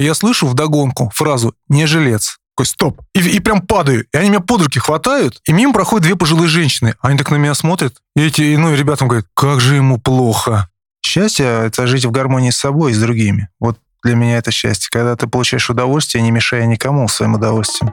Я слышу вдогонку фразу «не жилец». Такой, стоп. И, и прям падаю. И они меня под руки хватают, и мимо проходят две пожилые женщины. Они так на меня смотрят. И эти, ну, и ребятам говорят, как же ему плохо. Счастье – это жить в гармонии с собой и с другими. Вот для меня это счастье. Когда ты получаешь удовольствие, не мешая никому своим удовольствием.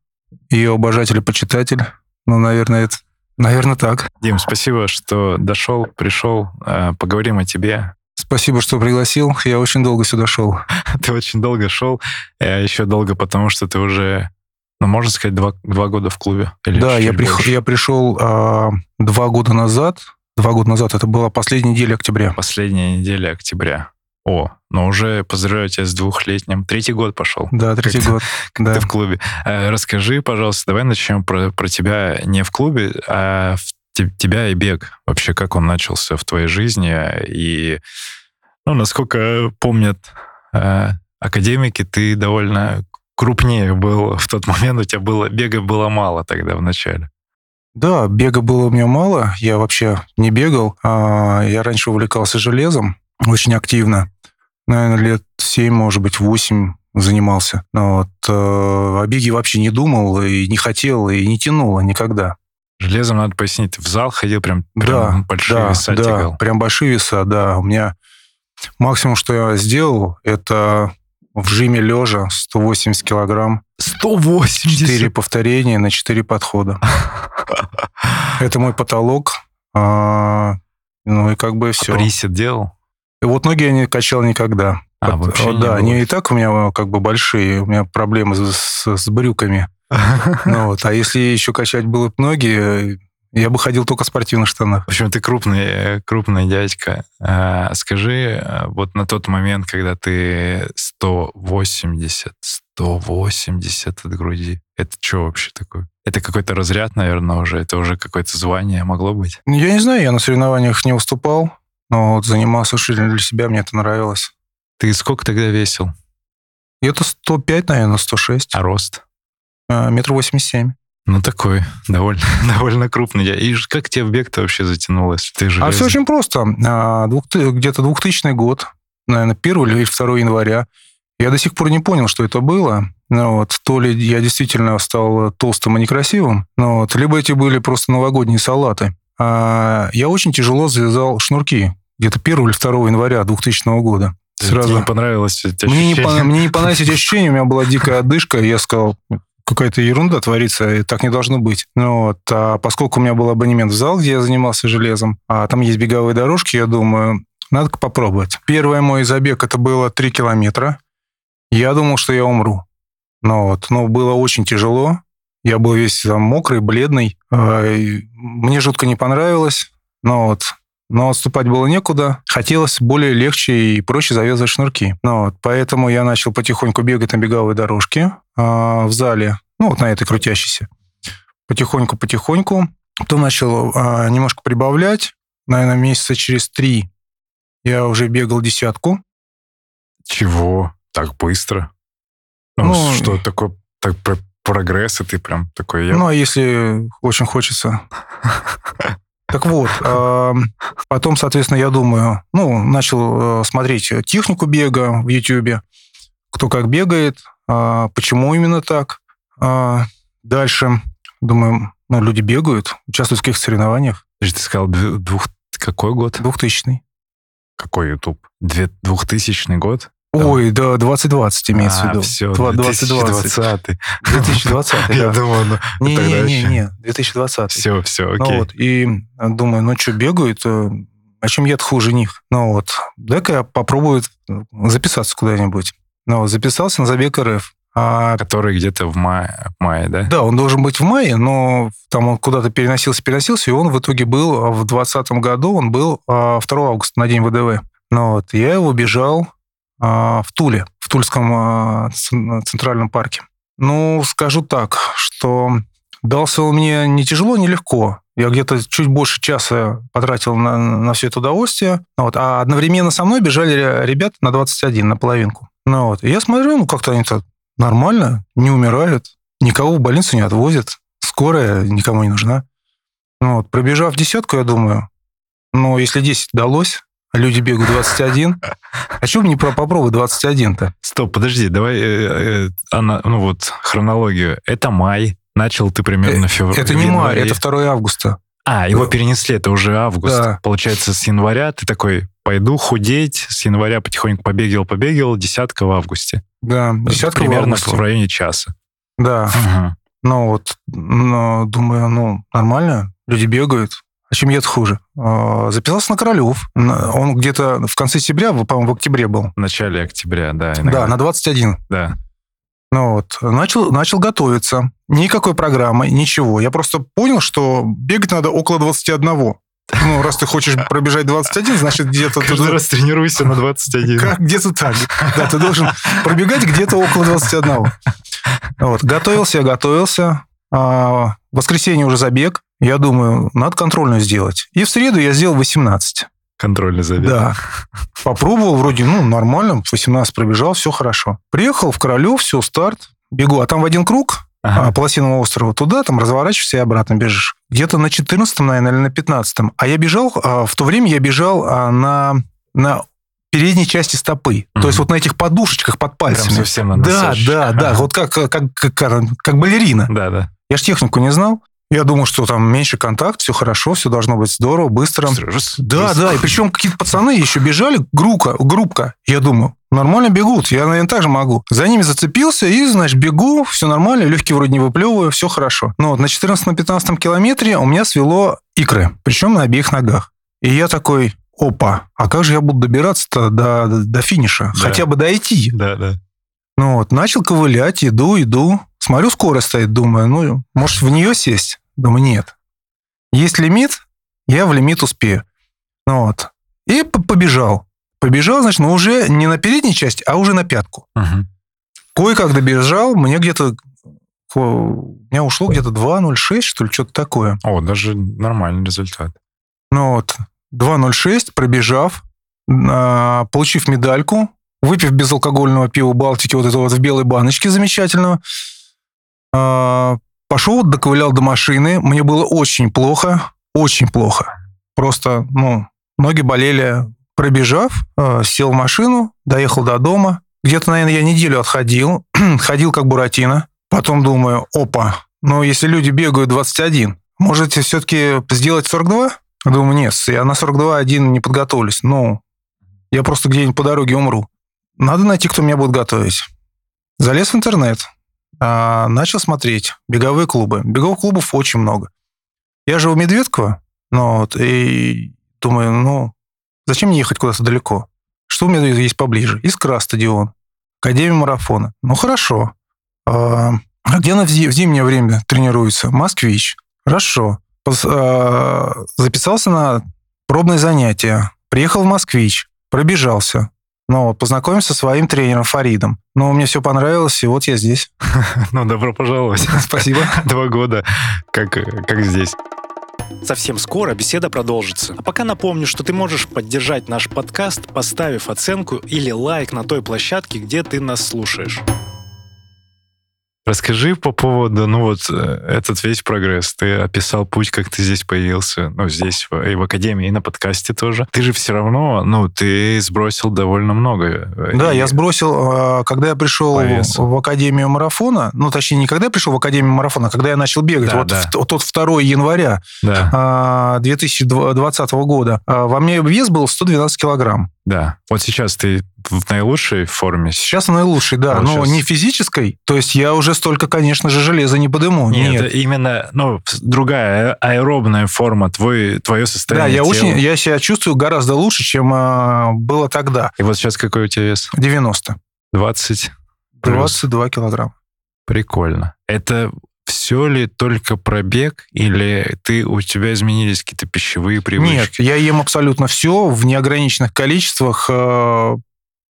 ее обожатель и почитатель. Ну, наверное, это, наверное, так. Дим, спасибо, что дошел, пришел. Э, поговорим о тебе. Спасибо, что пригласил. Я очень долго сюда шел. Ты очень долго шел. Я еще долго, потому что ты уже, ну, можно сказать, два, два года в клубе. Или да, я, прих, я пришел а, два года назад. Два года назад. Это была последняя неделя октября. Последняя неделя октября. О, но уже поздравляю тебя с двухлетним. Третий год пошел. Да, третий как год. Как да. ты в клубе. Э, расскажи, пожалуйста, давай начнем про, про тебя не в клубе, а в тебя и бег. Вообще, как он начался в твоей жизни? И, ну, насколько помнят э, академики, ты довольно крупнее был в тот момент, у тебя было, бега было мало тогда в начале. Да, бега было у меня мало, я вообще не бегал. А я раньше увлекался железом, очень активно. Наверное, лет 7, может быть, 8 занимался. Но вот, э, о беге вообще не думал, и не хотел, и не тянуло никогда. Железом, надо пояснить, в зал ходил прям, прям да, большие да, веса да, тягал. прям большие веса, да. У меня максимум, что я сделал, это в жиме лежа 180 килограмм. 180? Четыре повторения на четыре подхода. Это мой потолок. А, ну и как бы все. А присед делал? Вот ноги я не качал никогда. А, вот, вообще да, не они и так у меня как бы большие, у меня проблемы с, с, брюками. ну, вот. А если еще качать было бы ноги, я бы ходил только в спортивных штанах. В общем, ты крупный, крупный дядька. А, скажи, вот на тот момент, когда ты 180, 180 от груди, это что вообще такое? Это какой-то разряд, наверное, уже? Это уже какое-то звание могло быть? Я не знаю, я на соревнованиях не выступал. Но вот занимался исключительно для себя, мне это нравилось. Ты сколько тогда весил? Это 105, наверное, 106. А рост? А, метр восемьдесят семь. Ну, такой, довольно, довольно крупный. И как тебе в бег-то вообще затянулось? Ты же а все очень просто. А, двух, где-то 2000 год, наверное, 1 или 2 января. Я до сих пор не понял, что это было. Ну, вот, то ли я действительно стал толстым и некрасивым, ну, вот, либо эти были просто новогодние салаты. А, я очень тяжело завязал шнурки где-то 1 или 2 января 2000 года. Сразу. Тебе не понравилось эти мне ощущения? Не, мне не понравились эти ощущения, у меня была дикая одышка, и я сказал, какая-то ерунда творится, и так не должно быть. Ну, вот, а поскольку у меня был абонемент в зал, где я занимался железом, а там есть беговые дорожки, я думаю, надо попробовать. Первый мой забег, это было 3 километра. Я думал, что я умру. Ну, вот, но было очень тяжело. Я был весь там мокрый, бледный. А, мне жутко не понравилось. Но вот но отступать было некуда. Хотелось более легче и проще завязывать шнурки. Ну, вот, поэтому я начал потихоньку бегать на беговой дорожке э, в зале, ну, вот на этой крутящейся. Потихоньку-потихоньку. Потом начал э, немножко прибавлять. Наверное, месяца через три я уже бегал десятку. Чего? Так быстро? Ну, ну что такое так, прогресс, и ты прям такой... Я... Ну, а если очень хочется... Так вот, потом, соответственно, я думаю, ну, начал э, смотреть технику бега в YouTube, кто как бегает, а, почему именно так. А, дальше, думаю, ну, люди бегают, участвуют в каких-то соревнованиях. Ты сказал, двух... какой год? Двухтысячный. Какой YouTube? Двухтысячный год? Ой, да, 2020 имеется а, в виду. все, 2020. 2020, Я думал, ну, Не-не-не, 2020. Все, все, окей. Ну вот, и думаю, ну что, бегают, э, а чем я хуже них? Ну вот, дай-ка я попробую записаться куда-нибудь. Ну записался на забег РФ. А... Который где-то в мае, в мае, да? Да, он должен быть в мае, но там он куда-то переносился, переносился, и он в итоге был в 2020 году, он был 2 а, августа на день ВДВ. Ну вот, я его бежал а, в Туле, в Тульском а, центральном парке. Ну, скажу так, что дался он мне не тяжело, не легко. Я где-то чуть больше часа потратил на, на все это удовольствие. Вот. А одновременно со мной бежали ребята на 21, на половинку. Ну, вот. И я смотрю, ну, как-то они так нормально, не умирают, никого в больницу не отвозят, скорая никому не нужна. Ну, вот. Пробежав десятку, я думаю, ну, если 10 удалось, а люди бегают 21, а чем не про попробовать 21-то? Стоп, подожди, давай, э, э, она, ну вот, хронологию. Это май, начал ты примерно в феврале. Это не май, это 2 августа. А, его перенесли, это уже август. Да. Получается, с января ты такой, пойду худеть, с января потихоньку побегал, побегал, десятка в августе. Да, десятка в Примерно августе. в районе часа. Да, ну вот, ну, думаю, ну, нормально, люди бегают. А чем я хуже? А, Записался на Королев. Он где-то в конце сентября, по-моему, в октябре был. В начале октября, да. иногда. Да, на 21. Да. Ну вот, начал, начал готовиться. Никакой программы, ничего. Я просто понял, что бегать надо около 21. Ну, раз ты хочешь пробежать 21, значит, где-то... ты Каждый должен- раз тренируйся на 21. Как, где-то так. Да, ты должен пробегать где-то около 21. Вот, готовился, я готовился. А, в воскресенье уже забег. Я думаю, надо контрольную сделать. И в среду я сделал 18. Контрольный забег. Да. Попробовал, вроде, ну, нормально, 18 пробежал, все хорошо. Приехал в Королев, все, старт, бегу. А там в один круг, Ага. а, Полосиного острова, туда, там разворачиваешься и обратно бежишь. Где-то на 14 наверное, или на 15 А я бежал, а, в то время я бежал а, на, на передней части стопы. Мгм. То есть вот на этих подушечках под Прям пальцами. совсем на Да, да, да, вот как, как, как, как, как балерина. Да, да. Я ж технику не знал. Я думал, что там меньше контакт, все хорошо, все должно быть здорово, быстро. Раз, Да, раз. да, и причем какие-то пацаны еще бежали, группка, группка. Я думаю, нормально бегут, я, наверное, так же могу. За ними зацепился, и, значит, бегу, все нормально, легкие вроде не выплевываю, все хорошо. Но вот на 14-15 километре у меня свело икры, причем на обеих ногах. И я такой, опа, а как же я буду добираться-то до, до финиша? Да. Хотя бы дойти. Да, да. Ну вот, начал ковылять, иду, иду. Смотрю, скорость стоит, думаю, ну, может, в нее сесть? Думаю, нет. Есть лимит, я в лимит успею. Ну вот. И побежал. Побежал, значит, но уже не на передней части, а уже на пятку. Мгм. Кое-как добежал, мне где-то... У меня ушло где-то 2.06, что ли, что-то такое. О, даже нормальный результат. Ну вот, 2.06, пробежав, а, получив медальку, выпив безалкогольного пива Балтики, вот это вот в белой баночке замечательного, а, пошел, доковылял до машины. Мне было очень плохо, очень плохо. Просто, ну, ноги болели. Пробежав, а, сел в машину, доехал до дома. Где-то, наверное, я неделю отходил, ходил как Буратино. Потом думаю, опа, ну, если люди бегают 21, можете все-таки сделать 42? Думаю, нет, я на 42 один не подготовлюсь. Ну, я просто где-нибудь по дороге умру. Надо найти, кто меня будет готовить. Залез в интернет, а, начал смотреть беговые клубы. Беговых клубов очень много. Я живу в Медведково, ну, вот, и думаю, ну, зачем мне ехать куда-то далеко? Что у меня есть поближе? Искра стадион, Академия марафона. Ну, хорошо. А а где она в зимнее время тренируется? Москвич. Хорошо. Пос- а, Записался на пробное занятие. Приехал в Москвич. Пробежался. Ну, познакомился со своим тренером Фаридом. Ну, мне все понравилось, и вот я здесь. Ну, добро пожаловать. Спасибо. Два года, как, как здесь. Совсем скоро беседа продолжится. А пока напомню, что ты можешь поддержать наш подкаст, поставив оценку или лайк на той площадке, где ты нас слушаешь. Расскажи по поводу, ну вот, э, этот весь прогресс. Ты описал путь, как ты здесь появился, ну, здесь, и в Академии, и на подкасте тоже. Ты же все равно, ну, ты сбросил довольно много. э, Да, И- я сбросил, а, когда я пришел в, в Академию марафона, ну, точнее, не когда я пришел в Академию марафона, а когда я начал бегать, Да, вот да. в- тот 2 января Да, а, 2020 года, а, во мне вес был 112 килограмм. да. Вот сейчас ты в наилучшей форме. Сейчас наилучший, да, Вот но щас. не физической, то есть я уже столько, конечно же, железа не подыму. Нет, Нет. это именно, ну, другая а- аэробная форма, твой, твое Да, состояние я тела. очень, я себя чувствую гораздо лучше, чем а, было тогда. И вот сейчас какой у тебя вес? 90. 20? Плюс. 22 килограмма. Прикольно. Это все ли только пробег, или ты, у тебя изменились какие-то пищевые привычки? Нет, я ем абсолютно все в неограниченных количествах, э,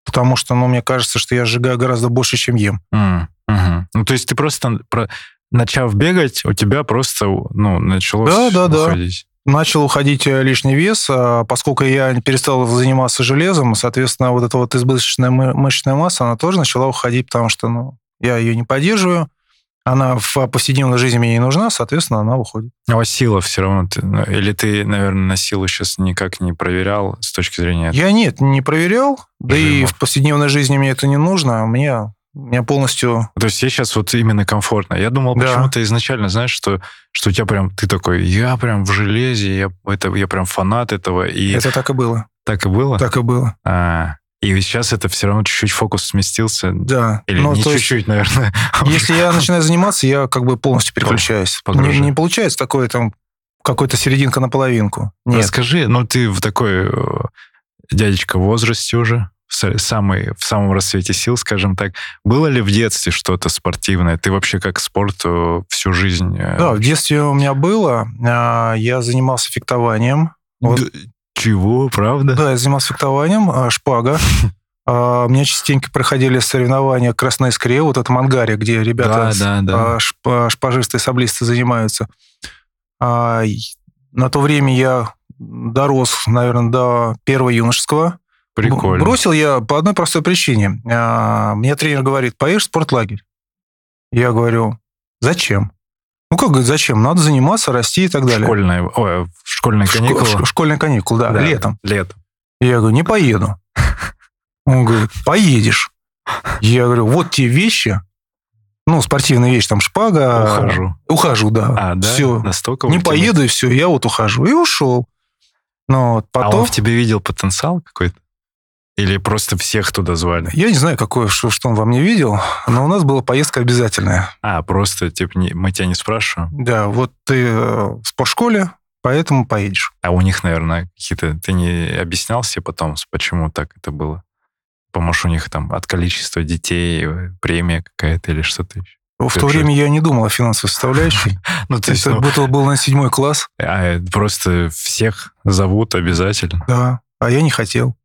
потому что, ну, мне кажется, что я сжигаю гораздо больше, чем ем. М, Мгм. Ну, то есть ты просто, про- начав бегать, у тебя просто, ну, началось Да, да, да. уходить. Начал уходить э, лишний вес, а поскольку я перестал заниматься железом, соответственно, вот эта вот избыточная мы- мышечная масса, она тоже начала уходить, потому что, ну, я ее не поддерживаю, она в повседневной жизни мне не нужна, соответственно, она уходит. А сила все равно, ты, ну, или ты, наверное, на силу сейчас никак не проверял с точки зрения... Я нет, не проверял, да и в повседневной жизни мне это не нужно, мне, мне полностью... То есть тебе сейчас вот именно комфортно. Я думал Да. почему-то изначально, знаешь, что, что у тебя прям, ты такой, я прям в железе, я, это, я прям фанат этого. И Это так и было, так и было? так и было, А, и сейчас это все равно чуть-чуть фокус сместился. да. Или Ну, не чуть-чуть, наверное. Если я начинаю заниматься, я как бы полностью переключаюсь. Не, не получается такое там какой-то серединка на половинку. Нет. Расскажи, ну ты в такой э, дядечка в возрасте уже, в са- самый, в самом расцвете сил, скажем так. Было ли в детстве что-то спортивное? Ты вообще как спорт э, всю жизнь? э, Да, в детстве у меня было. а, Я занимался фехтованием. Вот. Чего, правда? Да, я занимался фехтованием, а, шпага. А, У меня частенько проходили соревнования «Красная искре», вот это Мангаре, где ребята, Да, да, да. а, шп- шпажисты, саблисты занимаются. И На то время я дорос, наверное, до первого юношеского. Прикольно. Бросил я по одной простой причине. Мне тренер говорит, поедешь в спортлагерь. Я говорю, зачем? Ну, как говорит, зачем? Надо заниматься, расти и так далее. Школьная, ой, школьная Шко- каникула. ш- Школьные каникулы, да, Да, летом. Летом. Я говорю, не поеду. Он говорит, поедешь. Я говорю, вот те вещи, ну, спортивные вещи, там шпага. Ухожу. Ухожу, да. А, да? Все. Настолько Не поеду, и все, я вот ухожу. И ушел. Но вот А он потом... в тебе видел потенциал какой-то? Или просто всех туда звали? Я не знаю, какое, что, что он во мне видел, но у нас была поездка обязательная. А, просто, типа, не- мы тебя не спрашиваем. Да, вот ты э, в спортшколе, поэтому поедешь. А у них, наверное, какие-то... Ты не объяснял себе потом, почему так это было? Потому у них там от количества детей э, премия какая-то или что-то еще. В Ты то время я не думал о финансовой составляющей. Ну, то есть, Это ну, был на седьмой класс, а, просто всех зовут обязательно. да, а я не хотел.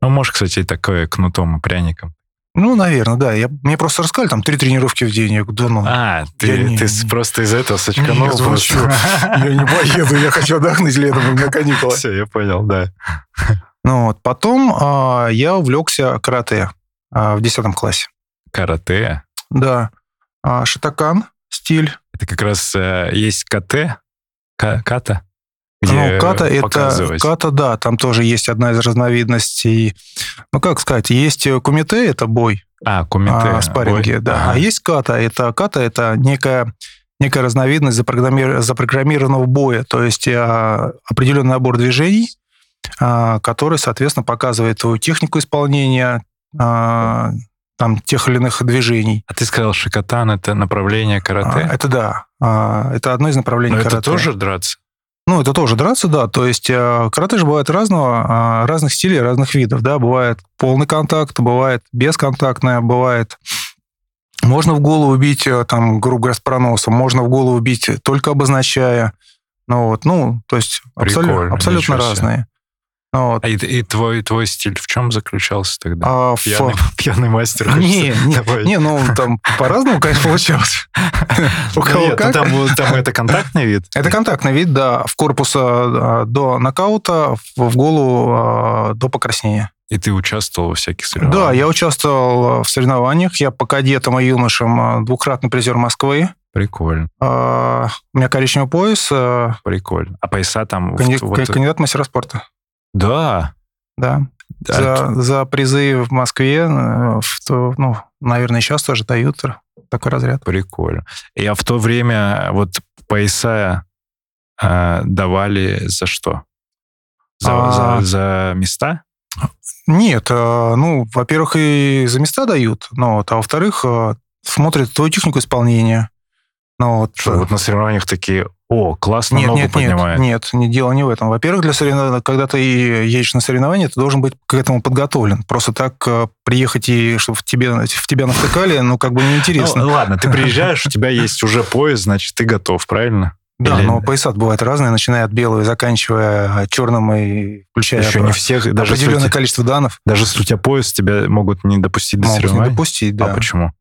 Ну, может, кстати, такое кнутом и пряником. Ну, наверное, да. Я, мне просто рассказали, там три тренировки в день. Я говорю, да ну. А, Я ты, не- ты с- просто из этого сочканул. Нет, чё? Я не поеду, я хочу отдохнуть летом, у меня каникулы. Все, я понял, да. Ну вот, потом а, я увлекся карате а, в 10 классе. Карате. Да. А, шитакан, стиль. Это как раз э, есть КТ, Ка- ката, ну, ката это... показывать. Ката, да, там тоже есть одна из разновидностей. Ну, как сказать, есть э, кумите, это бой, А, кумите. а, спарринги, Ой, да. ага. А есть ката, это ката, это некая некая разновидность запрограммир- запрограммированного боя, то есть а, определенный набор движений, а, который, соответственно, показывает твою технику исполнения а, там тех или иных движений. А ты сказал, шикотан это направление А, карате? это да, а, это одно из направлений Но это карате. тоже драться? Ну, это тоже драться, да. То есть э, карате же бывает разного, а, разных стилей, разных видов, да. Бывает полный контакт, бывает бесконтактное, бывает... Можно в голову бить, э, там, грубо говоря, с проносом, можно в голову бить только обозначая. Ну, вот, ну, то есть абсолютно, абсолютно разные. Ну, вот. А и, и твой, твой стиль в чем заключался тогда? А, в- Пьяный, пьяный мастер. Не, не, Давай. не, ну, там по-разному, конечно, получалось. У кого ну, как. там, был- там это контактный вид? Это контактный вид, да, в корпус а, до нокаута, в голову а, до покраснения. И ты участвовал во всяких Да, соревнованиях? я участвовал в соревнованиях. Я по кадетам и юношам а, двукратный призер Москвы. Прикольно, А, У меня коричневый пояс, прикольно. А пояса там... вот- канди- вот- кандидат мастера спорта. Да. Да. А За, за призы в Москве, э, в то, ну, наверное, сейчас тоже дают такой разряд. Прикольно. И а в то время вот пояса э, давали за что? За, А. за- за места? Нет, а, ну, во-первых, и за места дают, ну, вот, а во-вторых, смотрят твою технику исполнения. Ну, вот, Что вот на соревнованиях такие, о, классно Нет, ногу нет, нет, поднимает. нет, не дело не в этом. Во-первых, для соревнований, когда ты едешь на соревнования, ты должен быть к этому подготовлен. Просто так э, приехать и чтобы в тебе, в тебя навтыкали, ну, как бы неинтересно. Ну, ладно, ты приезжаешь, у тебя есть уже пояс, значит, ты готов, правильно? да, или- но пояса бывают разные, начиная от белого и заканчивая черным и включая Еще не всех, даже определенное тебя, количество данных даже если у тебя пояс, тебя могут не допустить до могут не соревнований. допустить, А да. почему?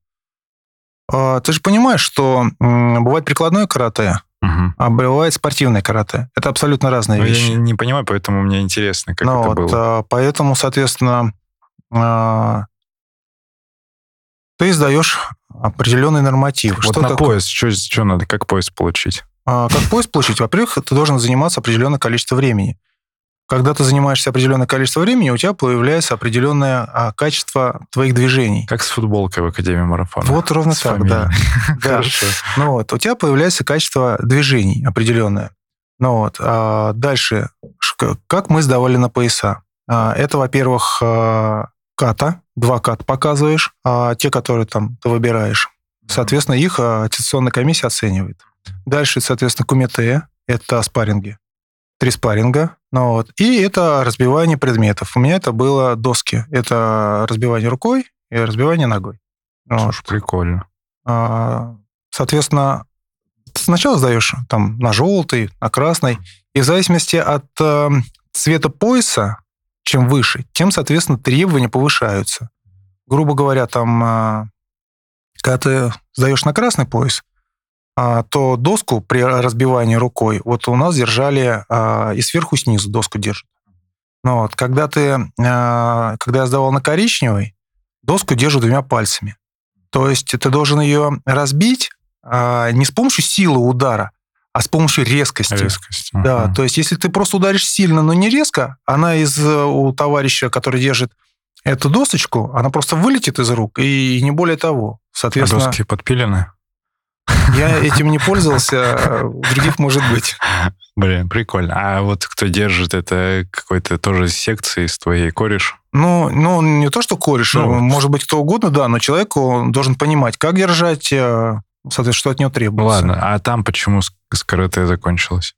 А, ты же понимаешь, что м, бывает прикладное карате, Мгм. а бывает спортивное карате. Это абсолютно разные Ну, вещи. я не, не понимаю, поэтому мне интересно, как Ну это вот, было. а, поэтому, соответственно, а, ты издаешь определенный норматив. Вот Что на такое? пояс, что, надо, как пояс получить? А, Как поиск получить? Во-первых, ты должен заниматься определенное количество времени. Когда ты занимаешься определенное количество времени, у тебя появляется определенное а, качество твоих движений. Как с футболкой в Академии марафона. Вот ровно С так, фамилией. да. Хорошо. Ну вот, у тебя появляется качество движений определенное. Ну вот, а дальше, как мы сдавали на пояса? А, Это, во-первых, а, ката, два кат показываешь, а те, которые там ты выбираешь. Соответственно, их а, аттестационная комиссия оценивает. Дальше, соответственно, кумите, это спарринги. Три спарринга. Ну вот. И это разбивание предметов. У меня это было доски. Это разбивание рукой и разбивание ногой. Вот. Слушай, прикольно. А, Соответственно, ты сначала сдаешь там на желтый, на красный, и в зависимости от э, цвета пояса, чем выше, тем, соответственно, требования повышаются. Грубо говоря, там, а, когда ты сдаешь на красный пояс, то доску при разбивании рукой, вот у нас держали а, и сверху, и снизу доску держат. Ну, вот, когда ты, а, когда я сдавал на коричневый, доску держу двумя пальцами. То есть ты должен ее разбить а, не с помощью силы удара, а с помощью резкости. Резкость. Да, Мгм. то есть если ты просто ударишь сильно, но не резко, она из у товарища, который держит эту досочку, она просто вылетит из рук, и не более того. А Соответственно, доски подпилены? Я этим не пользовался, а у других может быть. Блин, прикольно. А вот кто держит, это какой-то тоже секции из твоей кореш? Ну, ну, не то, что кореш, Ну. может быть, кто угодно, да, но человек он должен понимать, как держать, э, соответственно, что от него требуется. ладно, а там почему с, карате закончилось?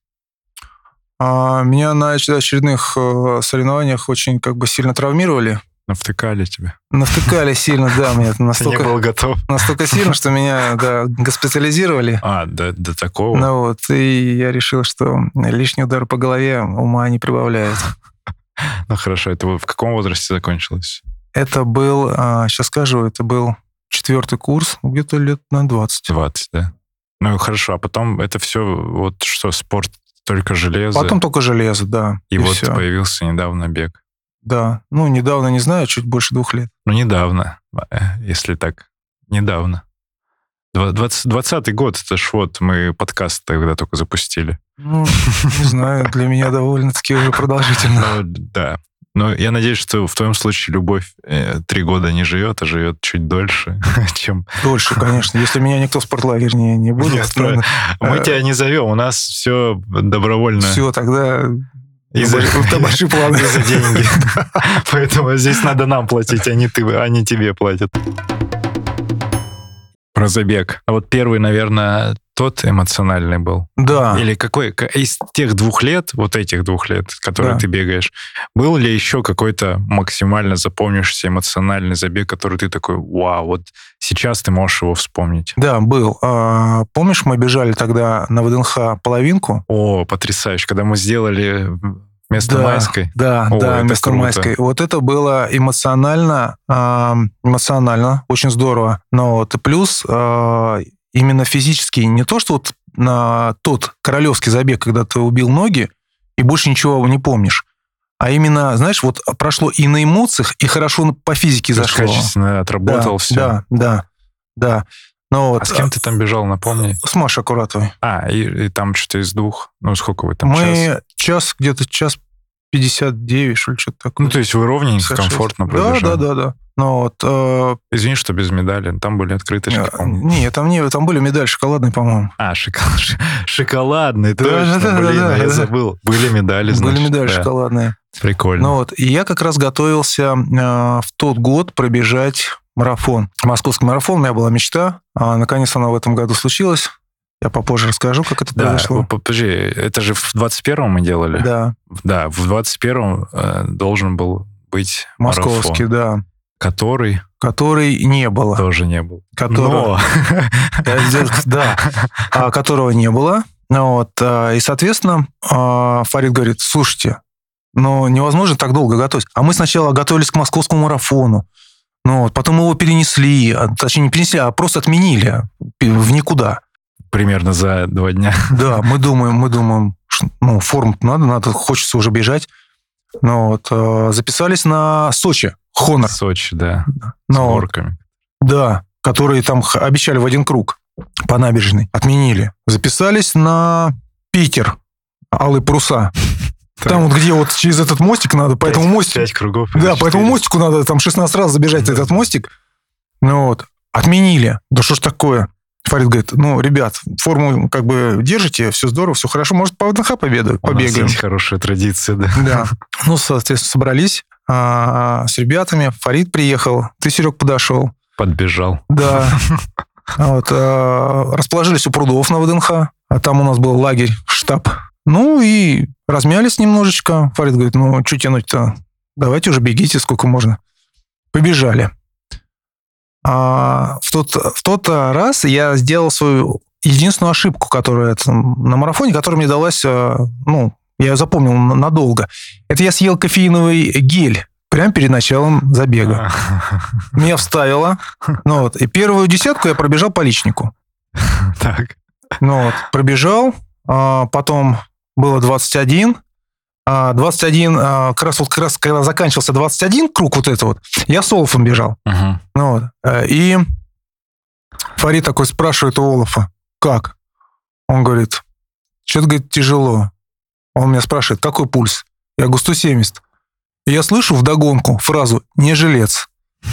А, меня на оч- очередных э, соревнованиях очень как бы сильно травмировали. Навтыкали тебе? Навтыкали сильно, да, меня настолько, был готов? настолько сильно, что меня да, госпитализировали. А, до, до такого? Ну вот, и я решил, что лишний удар по голове ума не прибавляет. Ну хорошо, это в каком возрасте закончилось? Это был, сейчас скажу, это был четвертый курс, где-то лет на 20. 20, да? Ну хорошо, а потом это все, вот что, спорт, только железо, Потом только железо, да. и, вот всё. появился недавно бег. Да, ну, недавно, не знаю, чуть больше двух лет. Ну, недавно, э, если так, недавно. Два- двадцать- Двадцатый год, это ж вот мы подкаст тогда только запустили. Ну, не знаю, для меня довольно-таки уже продолжительно. Ну, да. Но я надеюсь, что в твоем случае любовь э, три года не живет, а живет чуть дольше, чем... Дольше, конечно. Если меня никто в спортлагерь не, не будет, Нет. Мы тебя не зовем, у нас все добровольно. все, тогда И за, это большие планы. за деньги. Поэтому здесь надо нам платить, а не, ты, а не тебе платят. Про забег. А вот первый, наверное, тот эмоциональный был. Да. Или какой из тех двух лет, вот этих двух лет, которые Да. ты бегаешь, был ли еще какой-то максимально запомнившийся эмоциональный забег, который ты такой, вау, вот сейчас ты можешь его вспомнить? Да, был. А, Помнишь, мы бежали тогда на ВДНХ половинку? О, потрясающе, когда мы сделали вместо Да, майской. Да, О, да, вместо круто. майской. Вот это было эмоционально, а, эмоционально, очень здорово. Но вот плюс а, именно физически, не то, что вот на тот королевский забег, когда ты убил ноги и больше ничего не помнишь, а именно, знаешь, вот прошло и на эмоциях, и хорошо по физике зашло. качественно отработал да, все. Да, да, да. Но вот, А с кем ты там бежал, напомни? С Машей Аккуратовой. А, и, и там что-то из двух. Ну, сколько вы там, час? Мы час, где-то час 59, что ли, что-то такое. Ну, то есть вы ровненько, 56. комфортно Да, пробежали? да, да, да. Ну вот, э, Извини, что без медали. Там были открыточки, э, по-моему. не, там не, там были медали шоколадные, по-моему. А, шоколад, шоколадный, Да, точно, да, да, блин, да, а я да. забыл. Были медали, были значит, медали да. шоколадные. Прикольно. Ну вот, и я как раз готовился э, в тот год пробежать марафон. Московский марафон, у меня была мечта. А, наконец она в этом году случилась. Я попозже расскажу, как это да, произошло. по- подожди, это же в 21-м мы делали? Да, Да, в 21-м э, должен был быть московский, марафон, да. который Который не было. тоже не был. Которого, Но да, а, которого не было. Ну Вот, а, и, соответственно, а, Фарид говорит, слушайте, ну, невозможно так долго готовить. А мы сначала готовились к московскому марафону. Ну, вот, потом его перенесли, а, точнее, не перенесли, а просто отменили в никуда. Примерно за два дня. Да, мы думаем, мы думаем, ш- ну, форму надо, надо, хочется уже бежать. Ну, вот, э, записались на Сочи, Хонор. Сочи, да. С Ну, вот, горками. да, которые там обещали в один круг по набережной. Отменили. Записались на Питер, Алые паруса. Там вот где вот через этот мостик надо, по этому Пять- мостику... Кругов. Да, или по этому четыре. мостику надо там 16 раз забежать этот мостик. Ну вот, отменили. Да что ж такое? Фарид говорит, ну, ребят, форму как бы держите, все здорово, все хорошо, может, по ВДНХ победу, У нас побегаем. есть хорошая традиция, да. Да. Ну, соответственно, собрались а, с ребятами. Фарид приехал, ты, Серег, подошел. Подбежал. Да. Вот, а, расположились у прудов на ВДНХ, а там у нас был лагерь, штаб. Ну и размялись немножечко. Фарид говорит, ну, что тянуть-то? Давайте уже бегите, сколько можно. Побежали. А в, тот, в тот раз я сделал свою единственную ошибку, которая на марафоне, которая мне далась, а, ну, я ее запомнил надолго. Это я съел кофеиновый гель прямо перед началом забега. Меня вставило. Ну, вот, и первую десятку я пробежал по личнику. Так. Ну, вот, пробежал, а, потом было 21. а, 21, а, как раз вот как раз когда заканчивался 21 круг вот это вот, я с Олафом бежал. Ну, вот, э, и Фарид такой спрашивает у Олафа, как? Он говорит, что-то, говорит, тяжело. Он меня спрашивает, какой пульс? Я говорю, 170. И я слышу вдогонку фразу «не жилец».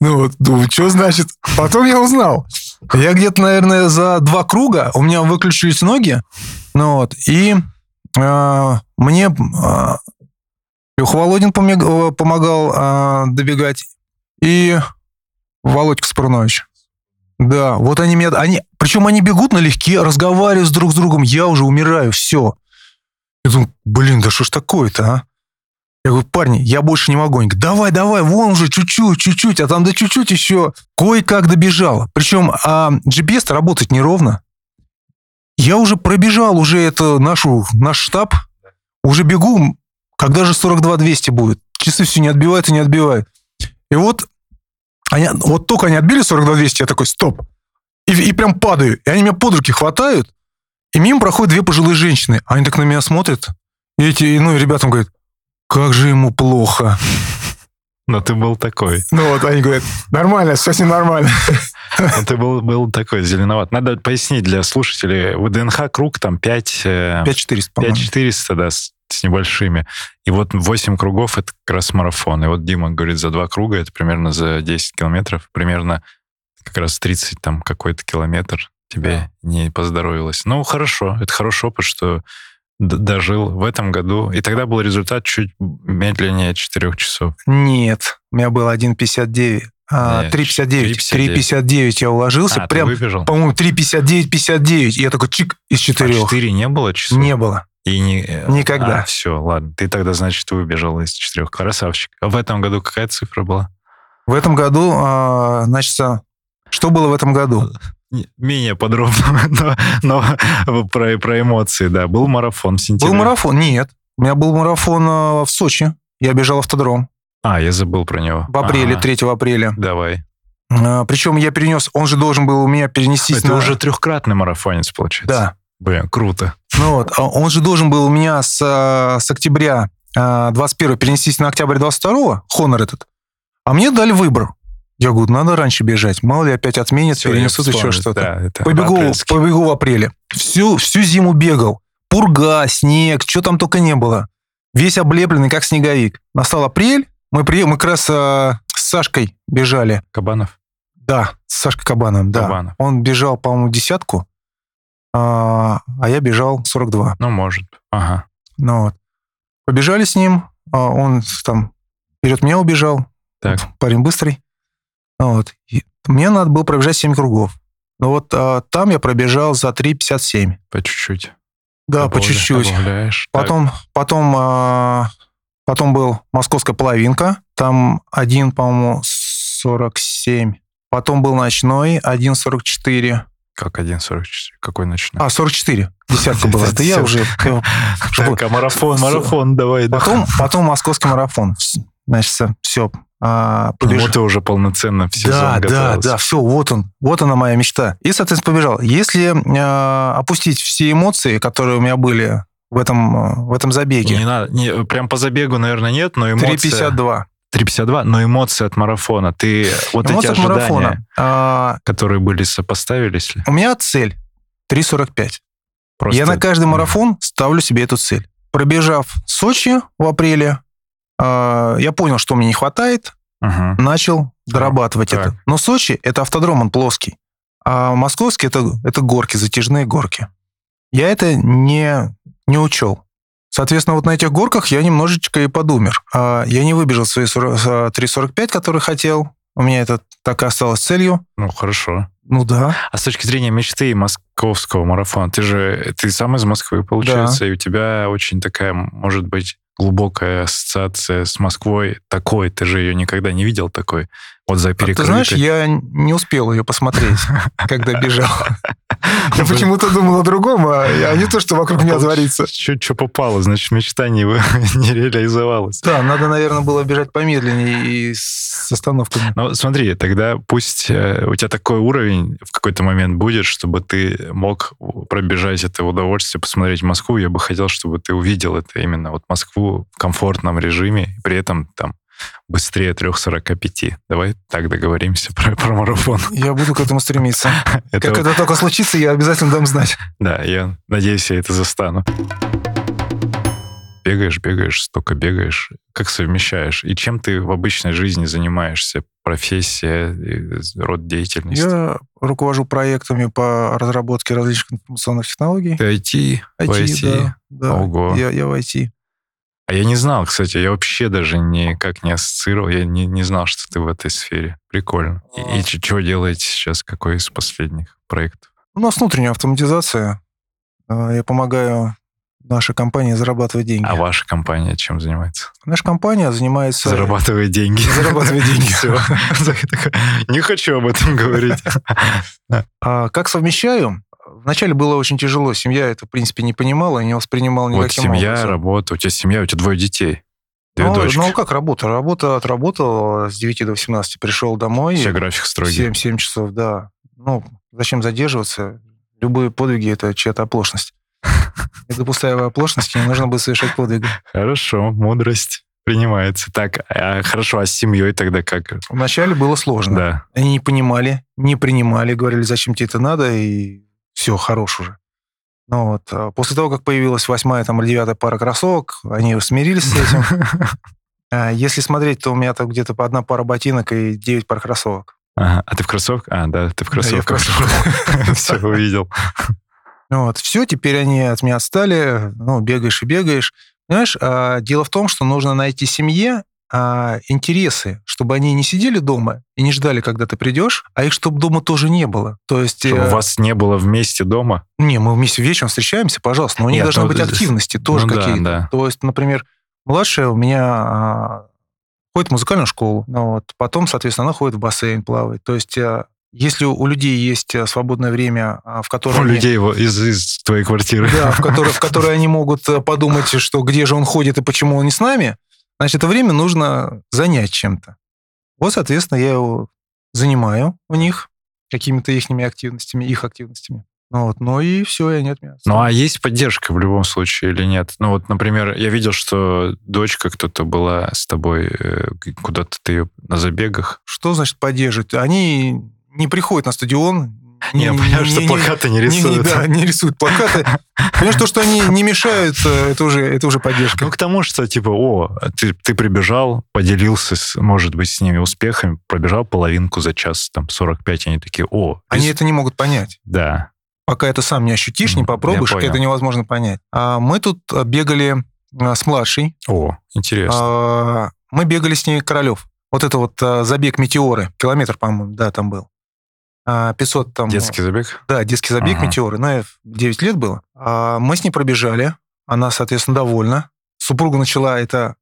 Ну вот, думаю, что значит? Потом я узнал. Я где-то, наверное, за два круга у меня выключились ноги, ну вот, и мне э, Леха Володин э, помогал э, добегать, и Володька Спрунович. Да, вот они меня... Они, причем они бегут налегке, разговаривают друг с другом, я уже умираю, все. Я думаю, блин, да что ж такое-то, а? Я говорю, парни, я больше не могу. Они говорят, давай, давай, вон уже чуть-чуть, чуть-чуть, а там да чуть-чуть еще. Кое-как добежал. Причем а, GPS работает неровно. Я уже пробежал уже это нашу, наш штаб, уже бегу, когда же 42-200 будет. Часы все не отбивают и не отбивают. И вот, они, вот только они отбили 42-200, я такой, стоп. И, и прям падаю. И они меня под руки хватают, и мимо проходят две пожилые женщины. Они так на меня смотрят. И эти, ну, и ребятам говорят, как же ему плохо. Но ты был такой. Ну вот, они говорят, нормально, все с ним нормально. Ну, ты был, был такой зеленоват. Надо пояснить для слушателей. В ДНХ круг там 5... 5400, по-моему. 5400, да, с, с небольшими. И вот 8 кругов — это как раз марафон. И вот Дима говорит, за два круга, это примерно за 10 километров, примерно как раз 30 там какой-то километр тебе не поздоровилось. Ну, хорошо, это хороший опыт, что дожил в этом году. И тогда был результат чуть медленнее 4 часов. Нет, у меня было 1,59. А, Нет, 3,59. 3,59. 3,59 я уложился. А, прям, по-моему, 3,59-59. И я такой чик из А четырех. 4 не было часов? Не было. И не... Никогда. все, ладно. Ты тогда, значит, выбежал из четырех. Красавчик. А в этом году какая цифра была? В этом году, а, значит, а, что было в этом году? Не- Менее подробно, но, но про, про эмоции, да. Был марафон в сентябре. Был марафон? Нет. У меня был марафон а, в Сочи. Я бежал автодром А, я забыл про него. в апреле, Ага, 3 апреля. Давай. А, Причем я перенес, он же должен был у меня перенестись Это на... уже трехкратный марафонец, получается. Да. Блин, круто. Ну вот, а он же должен был у меня с, с октября а, 21 перенестись на октябрь 22 Хонор этот. А мне дали выбор. Я говорю, надо раньше бежать. Мало ли опять отменят, Всё, я перенесут еще что-то. Да, побегу, побегу в апреле. Всю, всю зиму бегал. Пурга, снег, что там только не было. Весь облепленный, как снеговик. Настал апрель, мы, при, мы как раз а, с Сашкой бежали. Кабанов? Да, с Сашкой Кабановым, да. Кабанов. Он бежал, по-моему, десятку, а, а я бежал 42. Ну, может. Ага. Ну, вот. Побежали с ним, а, он там вперед меня убежал, Так. парень быстрый. Ну, вот. Мне надо было пробежать 7 кругов. Но вот а, там я пробежал за 3,57. По чуть-чуть. Да, по Добавля- чуть-чуть. добавляешь. Так, Потом, потом, а, потом был московская половинка, там один, по-моему, 47. Потом был ночной, 1,44. Как 1.44? Какой ночной? А, 44. Десятка была. Это я уже... Так, а марафон, марафон, давай. да. Потом, потом московский марафон. Значит, все, а, Ну, побежал. Вот ты уже полноценно в сезон Да, да, да, все, вот он, вот она моя мечта. И, соответственно, побежал. Если э, опустить все эмоции, которые у меня были в этом, э, в этом Не забеге, надо, не, прям по забегу, наверное, нет, но эмоции... 3,52. 3,52, но эмоции от марафона. Ты вот Эмоции эти ожидания, марафона. А, которые были, сопоставились ли? у меня цель 3,45. Просто... Я на каждый марафон ставлю себе эту цель. Пробежав Сочи в апреле, я понял, что мне не хватает, Мгм. начал дорабатывать так. это. Но Сочи это автодром, он плоский. А московский это, это горки, затяжные горки. Я это не, не учел. Соответственно, вот на этих горках я немножечко и подумер. А Я не выбежал свои 40 а, 3.45, которые хотел. У меня это так и осталось целью. Ну, хорошо. Ну да. А с точки зрения мечты московского марафона, ты же, ты сам из Москвы, получается, и у тебя очень такая, может быть, глубокая ассоциация с Москвой такой, ты же ее никогда не видел такой, вот за А ты знаешь, я не успел ее посмотреть, когда бежал. Я почему-то думал о другом, а а не то, что вокруг меня творится. Что попало, значит, мечта не реализовалась. Да, надо, наверное, было бежать помедленнее и с остановками. Ну, смотри, тогда пусть э, у тебя такой уровень в какой-то момент будет, чтобы ты мог пробежать это удовольствие, посмотреть Москву. Я бы хотел, чтобы ты увидел это именно вот Москву в комфортном режиме, при этом там быстрее 3.45. Давай так договоримся про, про марафон. Я буду к этому стремиться. Это Как это только случится, я обязательно дам знать. Да, я надеюсь, я это застану. Бегаешь, бегаешь, столько бегаешь. Как совмещаешь? И чем ты в обычной жизни занимаешься? Профессия, род деятельности? Я руковожу проектами по разработке различных информационных технологий. Ты IT, IT, IT. да. да. Ого. Я, я в IT. А я не знал, кстати, я вообще даже никак не ассоциировал, я не, не знал, что ты в этой сфере. Прикольно. И, и что делаете сейчас? Какой из последних проектов? У нас внутренняя автоматизация. А, Я помогаю нашей компании зарабатывать деньги. А ваша компания чем занимается? Наша компания занимается... Зарабатывает деньги. Зарабатывает деньги. Все. Не хочу об этом говорить. А как совмещаю? Вначале было очень тяжело. Семья это, в принципе, не понимала, не воспринимала Вот никаким семья, образом. работа, у тебя семья, у тебя двое детей. Две Ну, дочки. ну, как работа? Работа отработал с 9 до 18, пришел домой. Все график строгий. 7-7 часов, да. Ну, зачем задерживаться? Любые подвиги — это чья-то оплошность. Не допуская оплошности, не нужно будет совершать подвиги. Хорошо, мудрость принимается. Так, а, хорошо, а с семьей тогда как? Вначале было сложно. Да. Они не понимали, не принимали, говорили, зачем тебе это надо, и все, хорош уже. Ну вот, а после того, как появилась восьмая там, или девятая пара кроссовок, они смирились с этим. А Если смотреть, то у меня там где-то по одна пара ботинок и 9 пар кроссовок. Ага, А ты в кроссовках? А, да, ты в кроссовках. Все, увидел. Ну Вот, все, теперь они от меня отстали, ну, бегаешь и бегаешь. Понимаешь, а, дело в том, что нужно найти семье а, интересы, чтобы они не сидели дома и не ждали, когда ты придешь, а их чтобы дома тоже не было. То есть... Чтобы э, у вас не было вместе дома. Не, мы вместе вечером встречаемся, пожалуйста, но у них Нет, должны ну, быть активности тоже ну да, какие-то. да. То есть, например, младшая у меня а, ходит в музыкальную школу, ну вот, потом, соответственно, она ходит в бассейн, плавает. То есть, а, если у людей есть а, свободное время, а, в котором У они- людей из, из твоей квартиры. да, в которой, в которой они могут э, подумать, что где же он ходит и почему он не с нами, значит, это время нужно занять чем-то. Вот, соответственно, я его занимаю у них какими-то их активностями, их активностями. Ну, вот, ну и все, и они от меня. Ну, а есть поддержка в любом случае или нет? Ну, вот, например, я видел, что дочка кто-то была с тобой, э, куда-то ты ее на забегах. Что значит поддерживать? Они не приходят на стадион. Не, я понимаю, что плакаты не не- не- рисуют. да, не рисуют плакаты. Понимаешь, то, что они не мешают, это уже, это уже поддержка. Ну, к тому, что, типа, о, ты, ты прибежал, поделился, с, может быть, с ними успехами, пробежал половинку за час, там, 45, они такие, о, Они это не могут понять. да, Пока это сам не ощутишь, не попробуешь, это невозможно понять. А мы тут бегали с младшей. о, интересно. А, Мы бегали с ней Королев. Вот это вот забег «Метеоры». Километр, по-моему, да, там был. А, 500 там... Детский забег? Да, детский забег Ага. «Метеоры». Ну, я в 9 лет было. А Мы с ней пробежали. Она, соответственно, довольна. Супруга начала это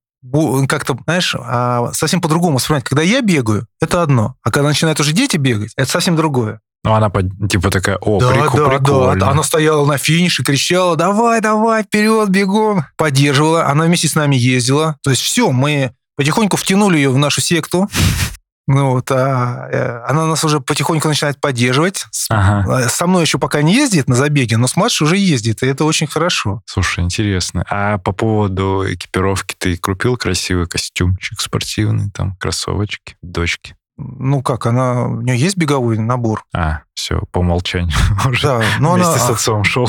как-то, знаешь, а, совсем по-другому воспринимать. Когда я бегаю, это одно. А когда начинают уже дети бегать, это совсем другое. Ну, она, типа, такая, о, да, прику- да, прикольно. да. Она стояла на финише, кричала, давай, давай, вперед, бегом. Поддерживала. Она вместе с нами ездила. То есть все, мы потихоньку втянули ее в нашу секту. Ну вот, а э, она нас уже потихоньку начинает поддерживать. Ага. э, Со мной еще пока не ездит на забеге, но с Машей уже ездит, и это очень хорошо. Слушай, интересно. А по поводу экипировки ты купил красивый костюмчик спортивный, там, кроссовочки, дочки? Ну как, она, у нее есть беговой набор. А, все, по умолчанию. Уже Да, но она, вместе с отцом шел.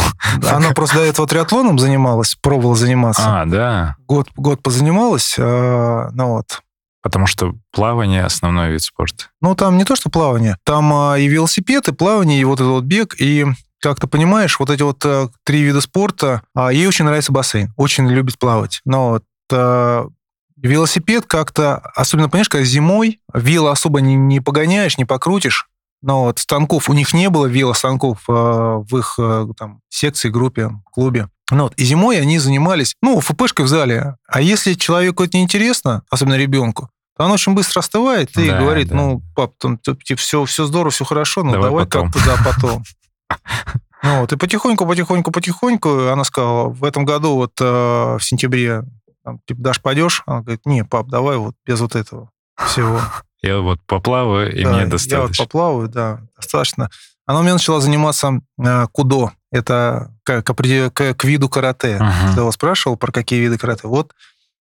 она просто до этого триатлоном занималась, пробовала заниматься. А, да. Год, год позанималась, а, ну вот. Потому что плавание основной вид спорта. Ну, там не то, что плавание, там а, и велосипед, и плавание, и вот этот вот бег, и как ты понимаешь, вот эти вот а, три вида спорта, а, ей очень нравится бассейн, очень любит плавать. Но вот а, велосипед как-то, особенно, понимаешь, когда зимой, вело особо не, не погоняешь, не покрутишь, но вот станков, у них не было велостанков а, в их а, там, секции, группе, клубе. Ну вот, и зимой они занимались, ну, ФПшкой в зале. А если человеку это неинтересно, особенно ребенку, то он очень быстро остывает и Да, говорит, да. ну, пап, там, типа, все, все здорово, все хорошо, но Давай давай, потом». как-то, да, потом. Ну вот, и потихоньку, потихоньку, потихоньку она сказала, в этом году вот э, в сентябре, там, типа, Даш, пойдешь? Она говорит, не, пап, давай вот без вот этого всего. Я вот поплаваю, и Да, мне Я вот достаточно. поплаваю, да, достаточно. Она у меня начала заниматься э, кудо. Это к, к к- к виду карате. Мгм. Когда его спрашивал, про какие виды карате. Вот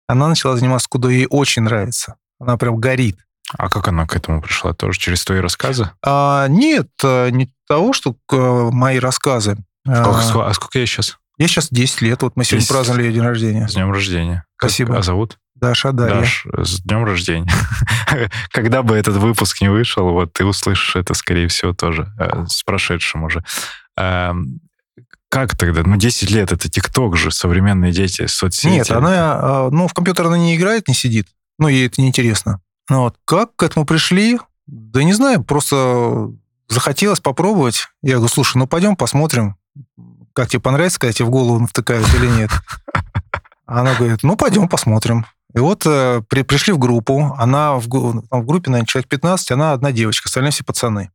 она начала заниматься кудо, ей очень нравится. Она прям горит. А как она к этому пришла? Тоже через твои рассказы? А, нет, э, не того, что э, мои рассказы. А, Сколько, ско- а сколько ей сейчас? Ей сейчас 10 лет. Вот мы сегодня 10. праздновали ее день рождения. С днем рождения. Как- Спасибо. А зовут? Даша, Дарья. Даш, с днем рождения. Когда бы этот выпуск не вышел, вот ты услышишь это, скорее всего, тоже э, с прошедшим уже. Как тогда? Ну, 10 лет, это ТикТок же, современные дети, соцсети. Нет, она, э, ну, в компьютер она не играет, не сидит. Ну, ей это неинтересно. Ну, вот. Как к этому пришли? Да не знаю, просто захотелось попробовать. Я говорю, слушай, ну, пойдем посмотрим, как тебе понравится, когда тебе в голову втыкают или нет. Она говорит, ну, пойдем посмотрим. И вот э, при- пришли в группу, она в, гу- там в группе, наверное, человек 15, она одна девочка, остальные все пацаны.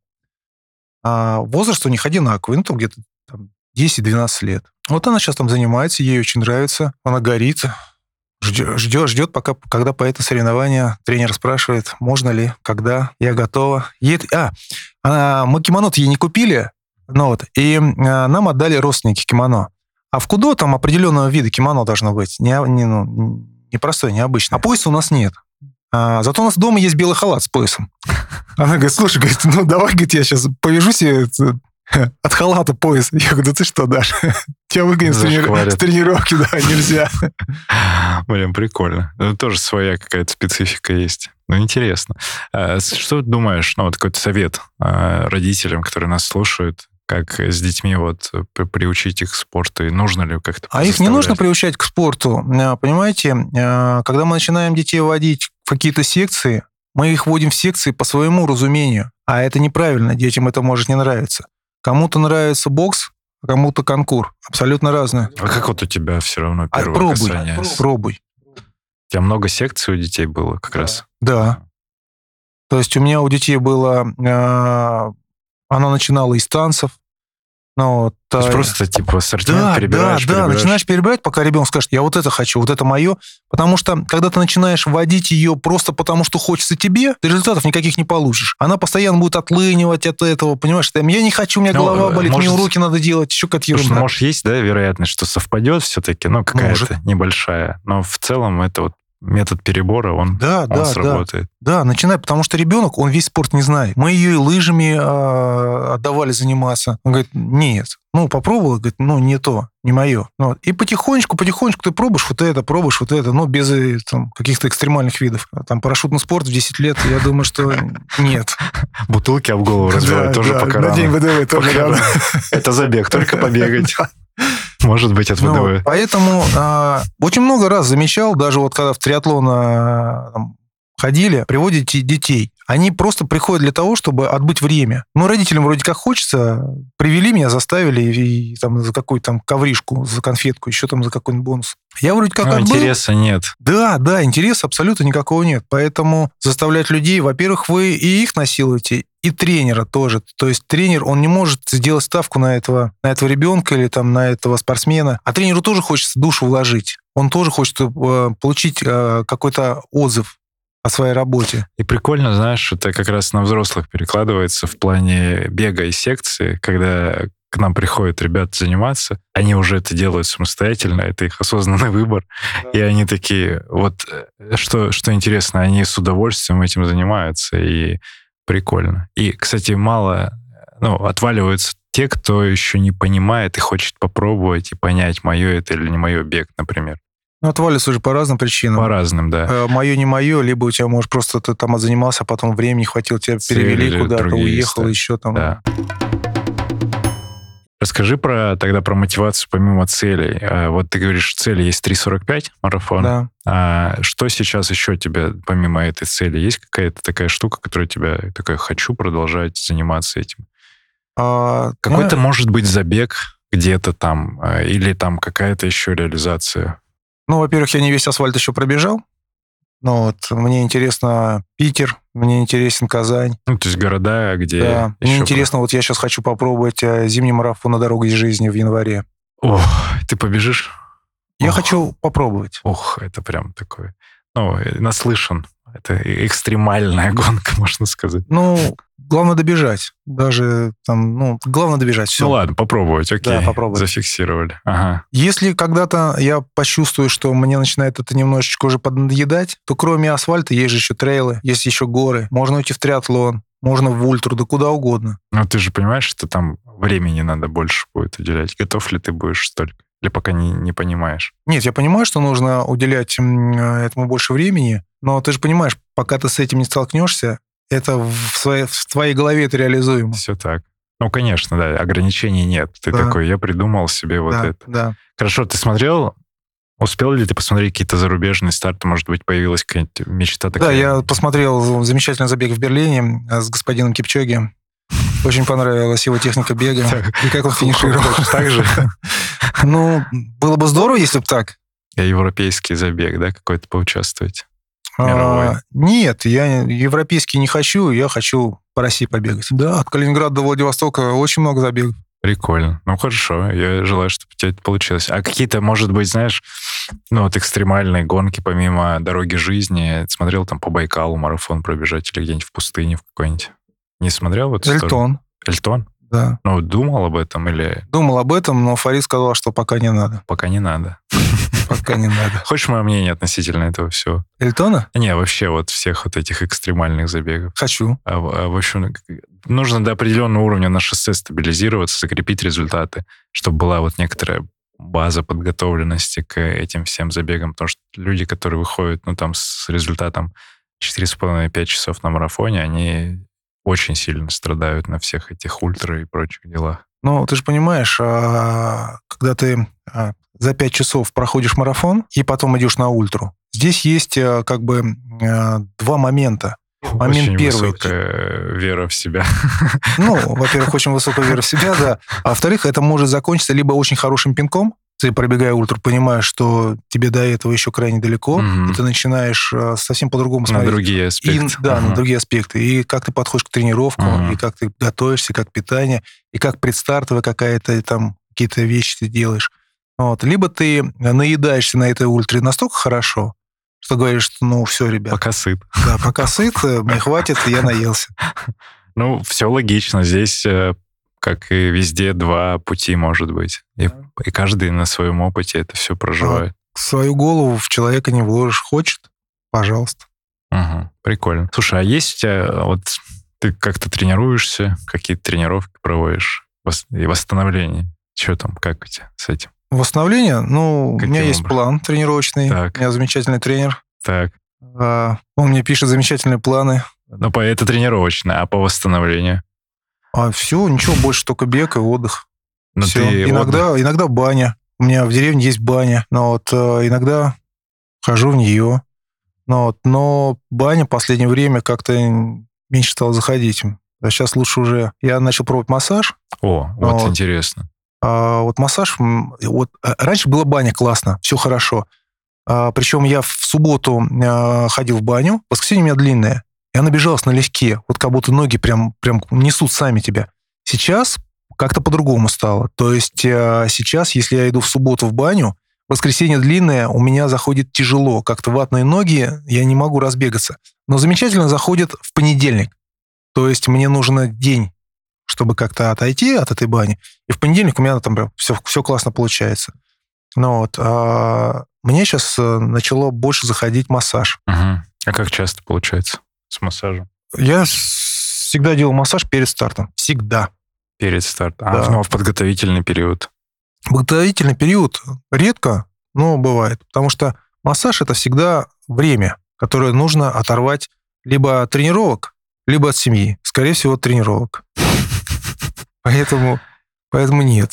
А возраст у них одинаковый, ну, там где-то там, 10-12 лет. Вот она сейчас там занимается, ей очень нравится, она горит, ждет, ждет, пока, когда по это соревнование тренер спрашивает, можно ли, когда, я готова. Ей а, а, мы кимоно ей не купили, ну вот, и а, нам отдали родственники кимоно. А в кудо там определенного вида кимоно должно быть, не, не, ну, не простое, необычное. А пояса у нас нет. А, зато у нас дома есть белый халат с поясом. Она говорит, слушай, говорит, ну давай, говорит, я сейчас повяжу себе от халата пояс. Я говорю, да ты что, Даш, тебя выгонят с, трени- с тренировки, да, нельзя. Блин, прикольно. Ну, тоже своя какая-то специфика есть. Ну, интересно. А Что думаешь, ну, вот какой-то совет а, родителям, которые нас слушают, как с детьми вот при- приучить их к спорту, и нужно ли как-то А их не нужно приучать к спорту. А, Понимаете, а, когда мы начинаем детей водить в какие-то секции, мы их вводим в секции по своему разумению. А это неправильно, детям это может не нравиться. Кому-то нравится бокс, а кому-то конкур. Абсолютно разное. А как вот у тебя все равно А первое пробуй, касание? с- пробуй. У тебя много секций у детей было как раз? Да. То есть у меня у детей было... а, Она начинала из танцев. Ну, вот, То есть а, просто типа ассортимент Да, да, перебираешь, да, перебираешь. начинаешь перебирать, пока ребенок скажет, я вот это хочу, вот это мое. Потому что, когда ты начинаешь вводить ее просто потому, что хочется тебе, ты результатов никаких не получишь. Она постоянно будет отлынивать от этого, понимаешь? Там, я не хочу, у меня Ну, голова болит, может- мне уроки надо делать, еще какая-то Слушай, ерунда. ну, может, есть, да, вероятность, что совпадет все-таки, ну, какая-то Может. небольшая. Но в целом это вот метод перебора, он, Да, он да, да. сработает. Да, начинай, потому что ребенок, он весь спорт не знает. Мы ее и лыжами а, отдавали заниматься. Он говорит, нет. Ну, попробовала, говорит, ну, не то, не мое. Ну, вот. И потихонечку, потихонечку ты пробуешь вот это, пробуешь вот это, но без э, там, каких-то экстремальных видов. Там парашютный спорт в 10 лет, я думаю, что нет. Бутылки об голову разбивать Да, тоже да, пока На день ВДВ тоже рано. Это забег, только побегать. Может быть, от Ну, ВДВ. поэтому а, очень много раз замечал, даже вот когда в триатлон там, ходили, приводите детей. Они просто приходят для того, чтобы отбыть время. Ну, родителям вроде как хочется, привели меня, заставили и, и там за какую-то там ковришку, за конфетку, еще там за какой-нибудь бонус. Я вроде как Ну, отбыл. интереса нет. Да, да, интереса абсолютно никакого нет. Поэтому заставлять людей, во-первых, вы и их насилуете, и тренера тоже. То есть тренер, он не может сделать ставку на этого, на этого ребенка или там на этого спортсмена. А тренеру тоже хочется душу вложить. он тоже хочет э, получить э, какой-то отзыв о своей работе. И прикольно, знаешь, это как раз на взрослых перекладывается в плане бега и секции, когда к нам приходят ребята заниматься, они уже это делают самостоятельно, это их осознанный выбор, да. и они такие, вот э, что, что интересно, они с удовольствием этим занимаются, и прикольно. И, кстати, мало, ну, отваливаются те, кто еще не понимает и хочет попробовать и понять, мое это или не мое бег, например. Ну, отвалится уже по разным причинам. По разным, да. Э, мое, не мое, либо у тебя, может, просто ты там занимался, а потом времени хватило, тебя перевели куда-то, уехал, да. еще там. Да. Расскажи про тогда про мотивацию помимо целей. Э, вот ты говоришь, цели есть 3.45 марафон. Да. А что сейчас еще тебе, помимо этой цели, есть какая-то такая штука, которая тебя такая, хочу продолжать заниматься этим? А, Какой-то, ну, может быть, забег где-то там, э, или там какая-то еще реализация? Ну, во-первых, я не весь асфальт еще пробежал. Ну вот, мне интересно Питер, мне интересен Казань. Ну, то есть города, где... Да, мне интересно, вот я сейчас хочу попробовать э, зимний марафон на дороге из жизни в январе. Ох, ты побежишь? Я Ох. хочу попробовать. Ох, это прям такое... Ну, наслышан. Это экстремальная гонка, можно сказать. Ну, главное добежать. Даже там, ну, главное добежать. Все. Ну ладно, попробовать, окей. Да, попробовать. Зафиксировали. Ага. Если когда-то я почувствую, что мне начинает это немножечко уже подъедать, то кроме асфальта есть же еще трейлы, есть еще горы. Можно уйти в триатлон, можно в ультру, да куда угодно. Но ты же понимаешь, что там времени надо больше будет уделять. Готов ли ты будешь столько? Или пока не, не понимаешь? Нет, я понимаю, что нужно уделять этому больше времени, но ты же понимаешь, пока ты с этим не столкнешься, это в, своей, в твоей голове это реализуемо. Все так. Ну, конечно, да, ограничений нет. Ты да. такой, я придумал себе вот да, это. Да. Хорошо, ты смотрел, успел ли ты посмотреть какие-то зарубежные старты? Может быть, появилась какая-то мечта такая? Да, я посмотрел замечательный забег в Берлине э, с господином Кипчоги. Очень понравилась его техника бега и как он финишировал. Так же? Ну, было бы здорово, если бы так. Европейский забег, да, какой-то поучаствовать? Мировой? А, нет, я европейский не хочу, я хочу по России побегать. Да, от Калининграда до Владивостока очень много забегов. Прикольно. Ну, хорошо. Я желаю, чтобы у тебя это получилось. А какие-то, может быть, знаешь, ну, вот экстремальные гонки помимо дороги жизни, смотрел там по Байкалу марафон пробежать или где-нибудь в пустыне в какой-нибудь? Не смотрел вот Эльтон. Эльтон? Да. Ну, думал об этом или... Думал об этом, но Фарид сказал, что пока не надо. Пока не надо. Пока не надо. Хочешь мое мнение относительно этого всего? Эльтона? Не, вообще вот всех вот этих экстремальных забегов. Хочу. А, а, в общем, нужно до определенного уровня на шоссе стабилизироваться, закрепить результаты, чтобы была вот некоторая база подготовленности к этим всем забегам, потому что люди, которые выходят, ну, там, с результатом 4,5-5 часов на марафоне, они очень сильно страдают на всех этих ультра и прочих делах. Ну, ты же понимаешь, а, когда ты а, за 5 часов проходишь марафон и потом идешь на ультру, здесь есть а, как бы два момента. Момент очень первый. высокая вера в себя. Ну, во-первых, очень высокая вера в себя, да. А во-вторых, это может закончиться либо очень хорошим пинком, ты, пробегая ультру, понимаешь, что тебе до этого еще крайне далеко, угу. и ты начинаешь э, совсем по-другому смотреть. На другие аспекты. И, да, угу. на другие аспекты. И как ты подходишь к тренировкам, угу. и как ты готовишься, как питание, и как предстартовая какая-то там какие-то вещи ты делаешь. Вот. Либо ты наедаешься на этой ультре настолько хорошо, что говоришь, что ну все, ребят. Пока сыт. Да, пока сыт, э, мне хватит, я наелся. Ну, все логично. Здесь э, как и везде, два пути, может быть. И, и каждый на своем опыте это все проживает. А свою голову в человека не вложишь. Хочет? Пожалуйста. Угу, прикольно. Слушай, а есть у тебя, вот ты как-то тренируешься, какие-то тренировки проводишь и восстановление? Что там, как у тебя с этим? Восстановление? Ну, Каким у меня образом? есть план тренировочный. Так. У меня замечательный тренер. Так. А, он мне пишет замечательные планы. Ну, по это тренировочное, а по восстановлению? А все, ничего больше, только бег и отдых. Но все. Ты иногда, отдых... иногда баня. У меня в деревне есть баня. Но вот э, иногда хожу в нее. Но, вот, но баня в последнее время как-то меньше стала заходить. А сейчас лучше уже... Я начал пробовать массаж. О, вот, вот интересно. А, вот массаж... Вот, э, раньше была баня классно, все хорошо. А, причем я в субботу а, ходил в баню, воскресенье у меня длинная. И она бежалась налегке, вот как будто ноги прям, прям несут сами тебя. Сейчас как-то по-другому стало. То есть э, сейчас, если я иду в субботу в баню, воскресенье длинное, у меня заходит тяжело. Как-то ватные ноги, я не могу разбегаться. Но замечательно заходит в понедельник. То есть мне нужен день, чтобы как-то отойти от этой бани. И в понедельник у меня там прям все, все классно получается. Ну вот. А мне сейчас э, начало больше заходить массаж. Угу. А как часто получается с массажем? Я всегда делал массаж перед стартом. Всегда. Перед стартом. Да. А ну, а в подготовительный период? Подготовительный период редко, но бывает. Потому что массаж это всегда время, которое нужно оторвать либо от тренировок, либо от семьи. Скорее всего, от тренировок. Поэтому, поэтому нет.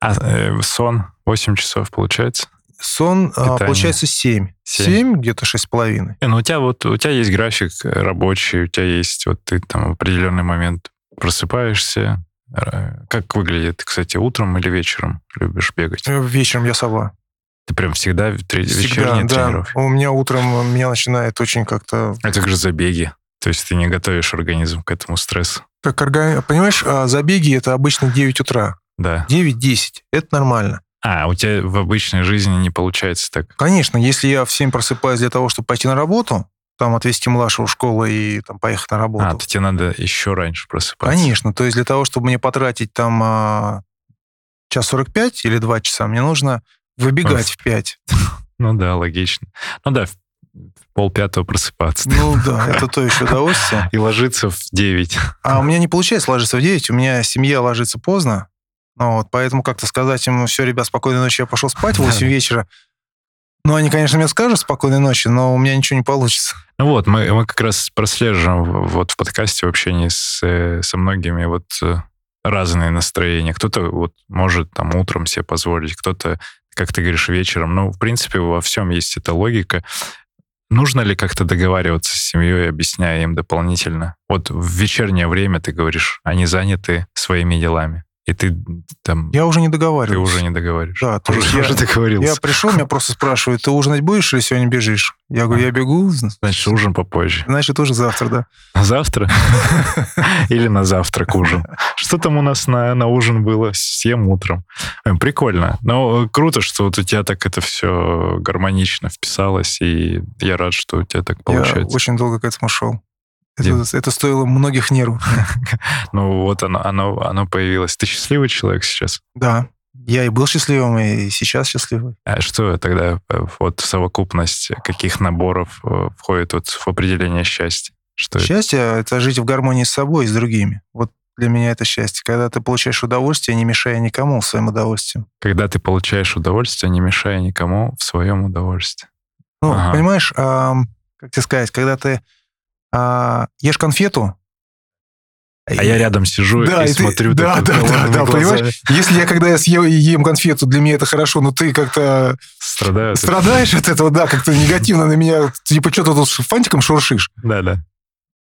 А э, сон 8 часов получается? Сон, а, Питание. получается, 7. Семь. 7, где-то 6,5. Не, Ну, у тебя вот у тебя есть график э, рабочий, у тебя есть вот ты там в определенный момент просыпаешься. Э, Как выглядит, кстати, утром или вечером любишь бегать? Э, Вечером я сова. Ты прям всегда Всегда, вечерние да. тренировки? У меня утром меня начинает очень как-то... Как же забеги? То есть ты не готовишь организм к этому стрессу? Как орга- Понимаешь, а забеги это обычно 9 утра. Да. 9-10. Это нормально. А, у тебя в обычной жизни не получается так? Конечно, если я в 7 просыпаюсь для того, чтобы пойти на работу, там отвезти младшего в школу и там поехать на работу. А, то тебе надо еще раньше просыпаться. Конечно, то есть для того, чтобы мне потратить там а, час 45 или 2 часа, мне нужно выбегать в 5. Ну да, логично. Ну да, в в полпятого просыпаться. Ну да, это то еще удовольствие. И ложиться в 9. А у меня не получается ложиться в 9, у меня семья ложится поздно. Ну, вот, поэтому как-то сказать им, все, ребят, спокойной ночи, я пошел спать в 8 вечера. Ну, они, конечно, мне скажут спокойной ночи, но у меня ничего не получится. Ну вот, мы, мы как раз прослеживаем вот в подкасте в общении с, со многими вот э, разные настроения. Кто-то вот может там утром себе позволить, кто-то, как ты говоришь, вечером. Ну, в принципе, во всем есть эта логика. Нужно ли как-то договариваться с семьей, объясняя им дополнительно? Вот в вечернее время ты говоришь, они заняты своими делами, и ты там, Я уже не ты договариваюсь. уже не договариваешь. Да, то есть уже, я- уже договорился. Я пришел, меня просто спрашивают, ты ужинать будешь или сегодня бежишь? Я говорю, я бегу, Значит, ужин попозже. значит, уже завтра, да. На завтра? Или на завтрак ужин? Что там у нас на, на ужин было? Съем утром. Э, Прикольно. Но э, круто, что вот у тебя так это все гармонично вписалось, и я рад, что у тебя так Я получается. очень долго к этому шел. Это, это стоило многих нервов. Ну вот оно, оно, оно появилось. Ты счастливый человек сейчас? Да, я и был счастливым, и сейчас счастливый. А что тогда э, вот совокупность каких наборов э, входит вот в определение счастья? Что? Счастье — это жить в гармонии с собой и с другими. Вот для меня это счастье. Когда ты получаешь удовольствие, не мешая никому своим удовольствием. Когда ты получаешь удовольствие, не мешая никому в своем удовольствии. Ну, Ага. понимаешь, ам, как тебе сказать, когда ты а, ешь конфету... А я рядом сижу Да, и, и ты- смотрю да, да, да, да, понимаешь? Если я, когда я съел и ем конфету, для меня это хорошо, но ты как-то Страдаю. страдаешь от этого, да, как-то негативно на меня, типа, что ты тут фантиком шуршишь, Да, да.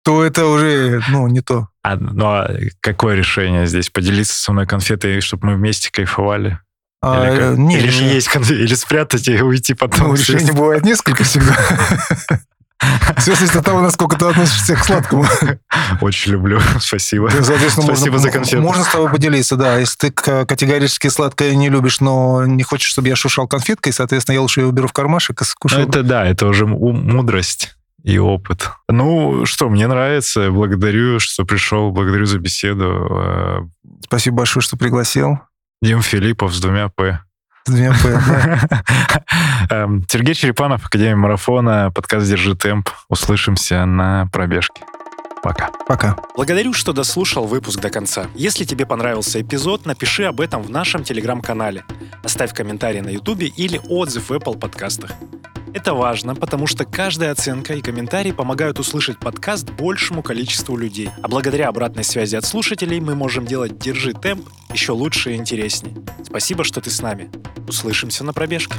то это уже, ну, не то. А, ну а какое решение здесь? Поделиться со мной конфетой, чтобы мы вместе кайфовали? А, или, как? не, или есть конфеты, или спрятать и уйти потом. ну, решений бывает несколько всегда. Все зависит от того, насколько ты относишься к сладкому. Очень люблю. Спасибо. Соответственно, Спасибо можно, за конфету. Можно с тобой поделиться, да. Если ты категорически сладкое не любишь, но не хочешь, чтобы я шушал конфеткой, соответственно, я лучше ее уберу в кармашек и Ну, скушаю. это да, это уже мудрость и опыт. Ну, что, мне нравится. Благодарю, что пришел. Благодарю за беседу. Э, Спасибо большое, что пригласил. Дим Филиппов с двумя «П». С двумя «П». Эм, Сергей Черепанов, Академия марафона, подкаст «Держи темп». Услышимся на пробежке. Пока. Пока. Благодарю, что дослушал выпуск до конца. Если тебе понравился эпизод, напиши об этом в нашем телеграм-канале. Оставь комментарий на ютубе или отзыв в Apple подкастах. Это важно, потому что каждая оценка и комментарий помогают услышать подкаст большему количеству людей. А благодаря обратной связи от слушателей мы можем делать «Держи темп» еще лучше и интереснее. Спасибо, что ты с нами. Услышимся на пробежке.